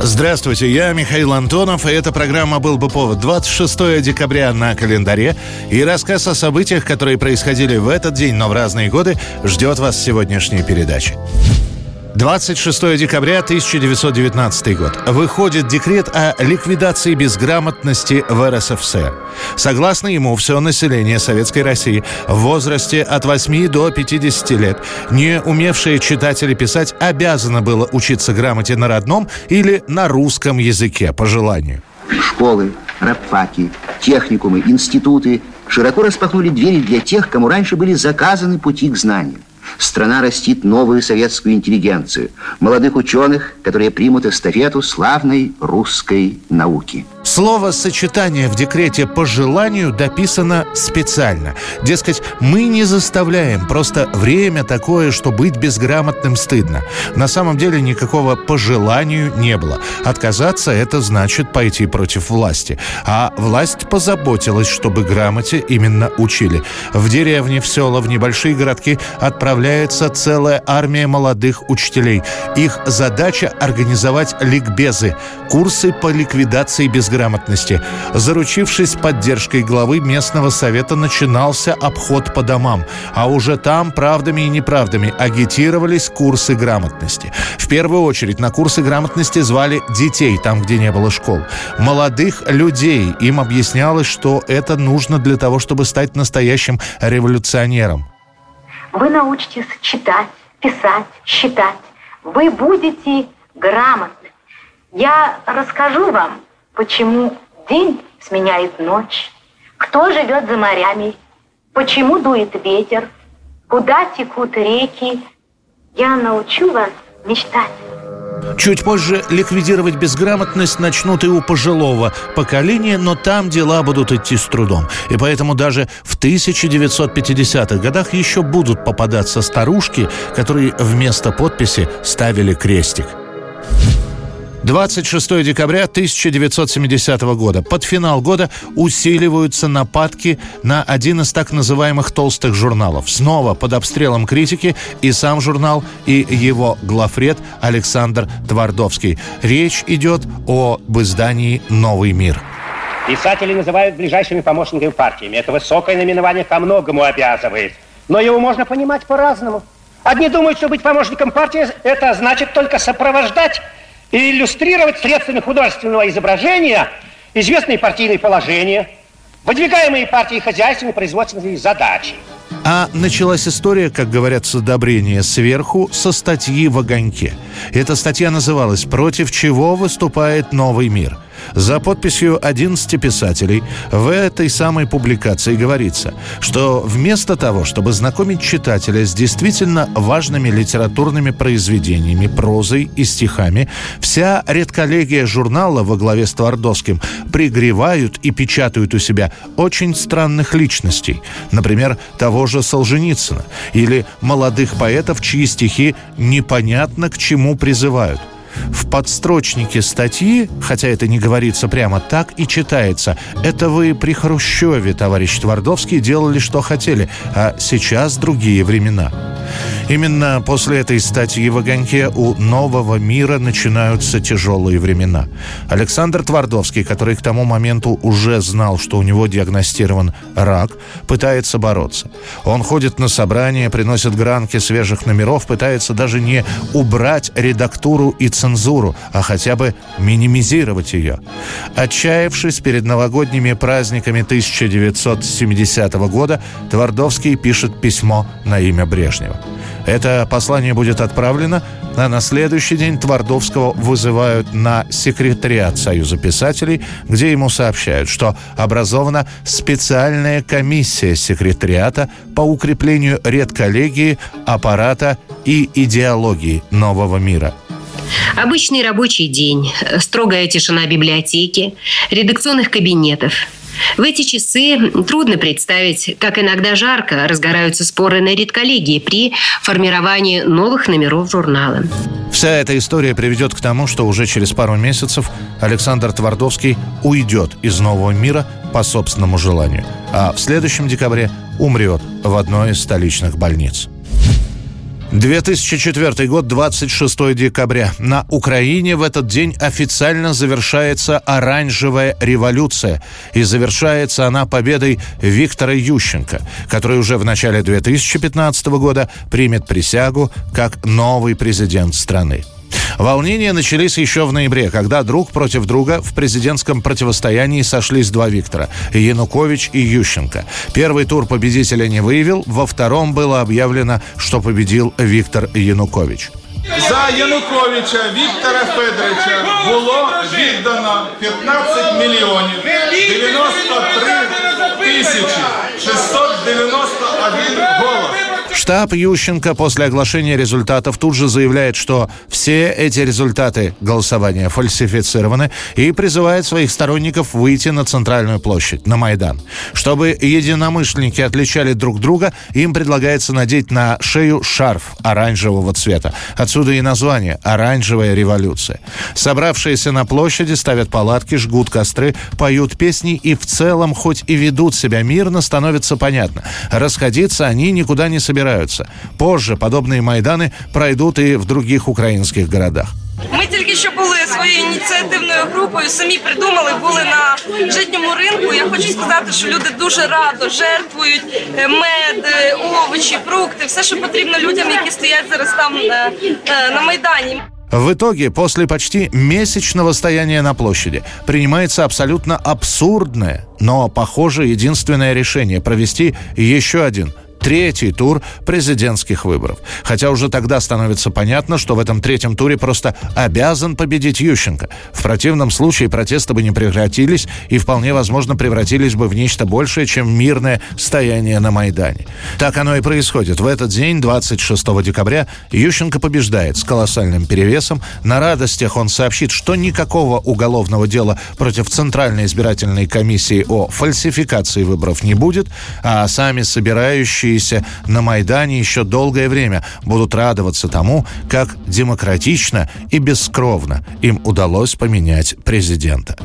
Здравствуйте, я Михаил Антонов, и эта программа «Был бы повод». 26 декабря на календаре, и рассказ о событиях, которые происходили в этот день, но в разные годы, ждет вас сегодняшней передачи. 26 декабря 1919 год. Выходит декрет о ликвидации безграмотности в РСФСР. Согласно ему, все население Советской России в возрасте от 8 до 50 лет, не умевшее читать или писать, обязано было учиться грамоте на родном или на русском языке по желанию. Школы, рабфаки, техникумы, институты широко распахнули двери для тех, кому раньше были заказаны пути к знаниям. Страна растит новую советскую интеллигенцию, молодых ученых, которые примут эстафету славной русской науки. Слово сочетание в декрете по желанию дописано специально. Дескать, мы не заставляем, просто время такое, что быть безграмотным стыдно. На самом деле никакого по желанию не было. Отказаться – это значит пойти против власти. А власть позаботилась, чтобы грамоте именно учили. В деревне, в села, в небольшие городки отправляется целая армия молодых учителей. Их задача – организовать ликбезы – курсы по ликвидации безграмотности грамотности. Заручившись поддержкой главы местного совета, начинался обход по домам, а уже там правдами и неправдами агитировались курсы грамотности. В первую очередь на курсы грамотности звали детей, там, где не было школ. Молодых людей. Им объяснялось, что это нужно для того, чтобы стать настоящим революционером. Вы научитесь читать, писать, считать. Вы будете грамотны. Я расскажу вам почему день сменяет ночь, кто живет за морями, почему дует ветер, куда текут реки. Я научу вас мечтать. Чуть позже ликвидировать безграмотность начнут и у пожилого поколения, но там дела будут идти с трудом. И поэтому даже в 1950-х годах еще будут попадаться старушки, которые вместо подписи ставили крестик. 26 декабря 1970 года. Под финал года усиливаются нападки на один из так называемых толстых журналов. Снова под обстрелом критики и сам журнал, и его главред Александр Твардовский. Речь идет об издании «Новый мир». Писатели называют ближайшими помощниками партиями. Это высокое наименование ко многому обязывает. Но его можно понимать по-разному. Одни думают, что быть помощником партии – это значит только сопровождать и иллюстрировать средствами художественного изображения известные партийные положения, выдвигаемые партией хозяйственные производственные задачи. А началась история, как говорят с одобрения сверху, со статьи в «Огоньке». Эта статья называлась «Против чего выступает новый мир?». За подписью 11 писателей в этой самой публикации говорится, что вместо того, чтобы знакомить читателя с действительно важными литературными произведениями, прозой и стихами, вся редколлегия журнала во главе с Твардовским пригревают и печатают у себя очень странных личностей. Например, того же Солженицына или молодых поэтов, чьи стихи непонятно к чему призывают – в подстрочнике статьи, хотя это не говорится прямо так, и читается. Это вы при Хрущеве, товарищ Твардовский, делали, что хотели, а сейчас другие времена. Именно после этой статьи в «Огоньке» у нового мира начинаются тяжелые времена. Александр Твардовский, который к тому моменту уже знал, что у него диагностирован рак, пытается бороться. Он ходит на собрания, приносит гранки свежих номеров, пытается даже не убрать редактуру и цензуру, а хотя бы минимизировать ее. Отчаявшись перед новогодними праздниками 1970 года, Твардовский пишет письмо на имя Брежнева. Это послание будет отправлено, а на следующий день Твардовского вызывают на секретариат Союза писателей, где ему сообщают, что образована специальная комиссия секретариата по укреплению редколлегии, аппарата и идеологии нового мира – Обычный рабочий день, строгая тишина библиотеки, редакционных кабинетов. В эти часы трудно представить, как иногда жарко разгораются споры на редколлегии при формировании новых номеров журнала. Вся эта история приведет к тому, что уже через пару месяцев Александр Твардовский уйдет из нового мира по собственному желанию, а в следующем декабре умрет в одной из столичных больниц. 2004 год, 26 декабря. На Украине в этот день официально завершается оранжевая революция. И завершается она победой Виктора Ющенко, который уже в начале 2015 года примет присягу как новый президент страны. Волнения начались еще в ноябре, когда друг против друга в президентском противостоянии сошлись два Виктора – Янукович и Ющенко. Первый тур победителя не выявил, во втором было объявлено, что победил Виктор Янукович. За Януковича Віктора Федоровича було віддано 15 мільйонів 93 тисячі 691 голос. Штаб Ющенко после оглашения результатов тут же заявляет, что все эти результаты голосования фальсифицированы и призывает своих сторонников выйти на центральную площадь, на Майдан. Чтобы единомышленники отличали друг друга, им предлагается надеть на шею шарф оранжевого цвета. Отсюда и название «Оранжевая революция». Собравшиеся на площади ставят палатки, жгут костры, поют песни и в целом, хоть и ведут себя мирно, становится понятно. Расходиться они никуда не собираются собираются. Позже подобные майдани пройдут і в других українських городах. Ми тільки що були своєю ініціативною групою, самі придумали, були на житньому ринку. Я хочу сказати, що люди дуже радо жертвують е, мед, е, овочі, фрукти, все, що потрібно людям, які стоять зараз там на, е, на майдані. В итоге, после почти месячного стояния на площади, принимается абсолютно абсурдное, но, похоже, единственное решение – провести еще один третий тур президентских выборов. Хотя уже тогда становится понятно, что в этом третьем туре просто обязан победить Ющенко. В противном случае протесты бы не прекратились и вполне возможно превратились бы в нечто большее, чем мирное стояние на Майдане. Так оно и происходит. В этот день, 26 декабря, Ющенко побеждает с колоссальным перевесом. На радостях он сообщит, что никакого уголовного дела против Центральной избирательной комиссии о фальсификации выборов не будет, а сами собирающие собирающиеся на Майдане еще долгое время будут радоваться тому, как демократично и бескровно им удалось поменять президента.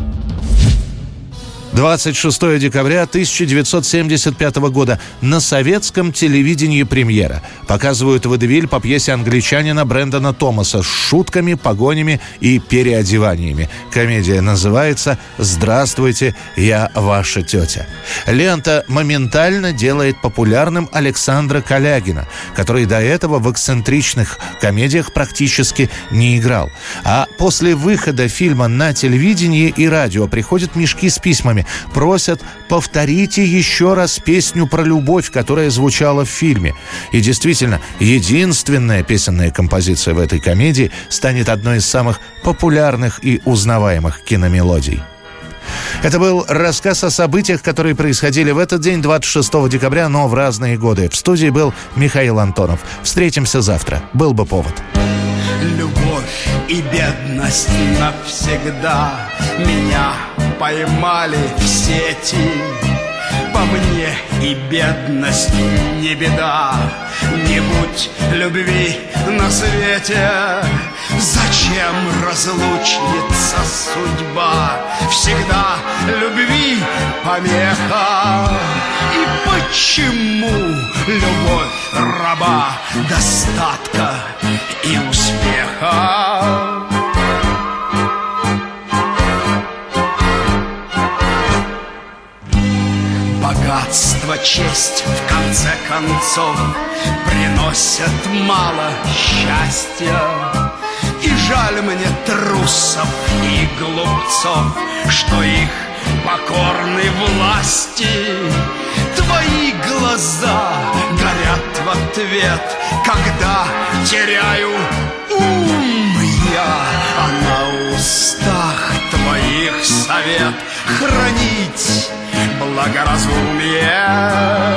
26 декабря 1975 года на советском телевидении премьера. Показывают водевиль по пьесе англичанина Брэндона Томаса с шутками, погонями и переодеваниями. Комедия называется «Здравствуйте, я ваша тетя». Лента моментально делает популярным Александра Калягина, который до этого в эксцентричных комедиях практически не играл. А после выхода фильма на телевидении и радио приходят мешки с письмами просят повторите еще раз песню про любовь, которая звучала в фильме. И действительно, единственная песенная композиция в этой комедии станет одной из самых популярных и узнаваемых киномелодий. Это был рассказ о событиях, которые происходили в этот день, 26 декабря, но в разные годы. В студии был Михаил Антонов. Встретимся завтра. Был бы повод. И бедность навсегда. Меня поймали в сети. По мне и бедность не беда. Не будь любви на свете. Зачем разлучница судьба? Всегда любви помеха. И почему любовь раба Достатка и успеха честь, в конце концов Приносят мало счастья. И жаль мне трусов и глупцов Что их покорны власти Твои глаза горят в ответ Когда теряю ум я. А на устах твоих совет Хранить благоразумие. Был бы